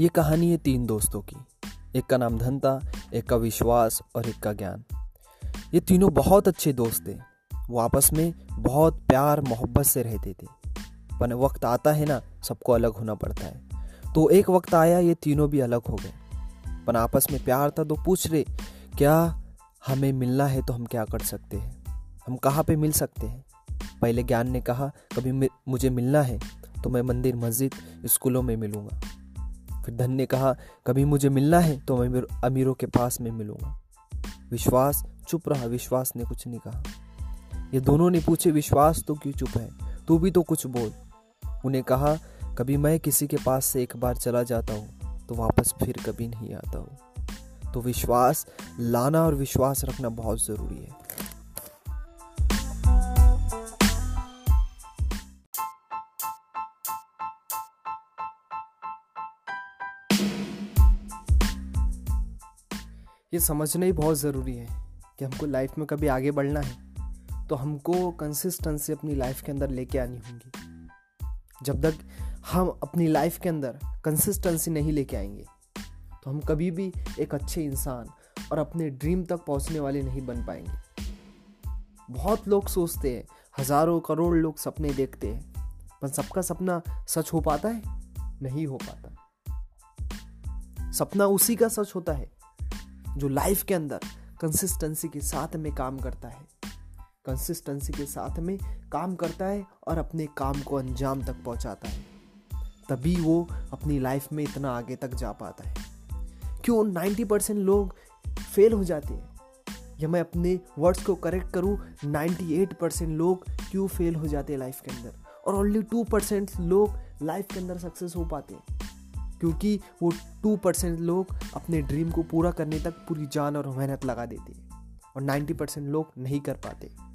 ये कहानी है तीन दोस्तों की। एक का नाम था एक का विश्वास और एक का ज्ञान। ये तीनों बहुत अच्छे दोस्त थे। वो आपस में बहुत प्यार, मोहब्बत से रहते थे। पर वक्त आता है ना, सबको अलग होना पड़ता है। तो एक वक्त आया, ये तीनों भी अलग हो गए। पर आपस में प्यार था तो पूछ रहे, क्या हमें मिलना है तो हम क्या कर सकते हैं? हम कहाँ पे मिल सकते हैं? पहले ज्ञान ने कहा, कभी मुझे मिलना है तो मैं मंदिर, मस्जिद, स्कूलों में मिलूँगा। फिर धन ने कहा, कभी मुझे मिलना है तो मैं अमीरों के पास में मिलूँगा। विश्वास, चुप रहा। विश्वास ने कुछ नहीं कहा। ये दोनों ने पूछे, विश्वास तो क्यों चुप है? तू भी तो कुछ बोल। उन्हें कहा, कभी मैं किसी के पास से एक बार चला जाता हूँ तो वापस फिर कभी नहीं आता हूँ। तो विश्वास, लाना और विश्वास रखना बहुत ज़रूरी है। ये समझना ही बहुत ज़रूरी है कि हमको लाइफ में कभी आगे बढ़ना है तो हमको कंसिस्टेंसी अपनी लाइफ के अंदर लेके आनी होगी। जब तक हम अपनी लाइफ के अंदर कंसिस्टेंसी नहीं लेके आएँगे तो हम कभी भी एक अच्छे इंसान और अपने ड्रीम तक पहुँचने वाले नहीं बन पाएँगे। बहुत लोग सोचते हैं, हज़ारों करोड़ लोग सपने देखते हैं, पर सबका सपना सच हो पाता है? नहीं हो पाता। सपना उसी का सच होता है जो लाइफ के अंदर कंसिस्टेंसी के साथ में काम करता है। कंसिस्टेंसी के साथ में काम करता है और अपने काम को अंजाम तक पहुंचाता है। तभी वो अपनी लाइफ में इतना आगे तक जा पाता है। क्यों 90 परसेंट लोग फेल हो जाते हैं? या मैं अपने वर्ड्स को करेक्ट करूँ? 98 परसेंट लोग क्यों फेल हो जाते हैं लाइफ के अंदर? और ओनली टू परसेंट लोग लाइफ के अंदर सक्सेस हो पाते हैं। क्योंकि वो टू परसेंट लोग अपने ड्रीम को पूरा करने तक पूरी जान और मेहनत लगा देते हैं और नाइन्टी परसेंट लोग नहीं कर पाते।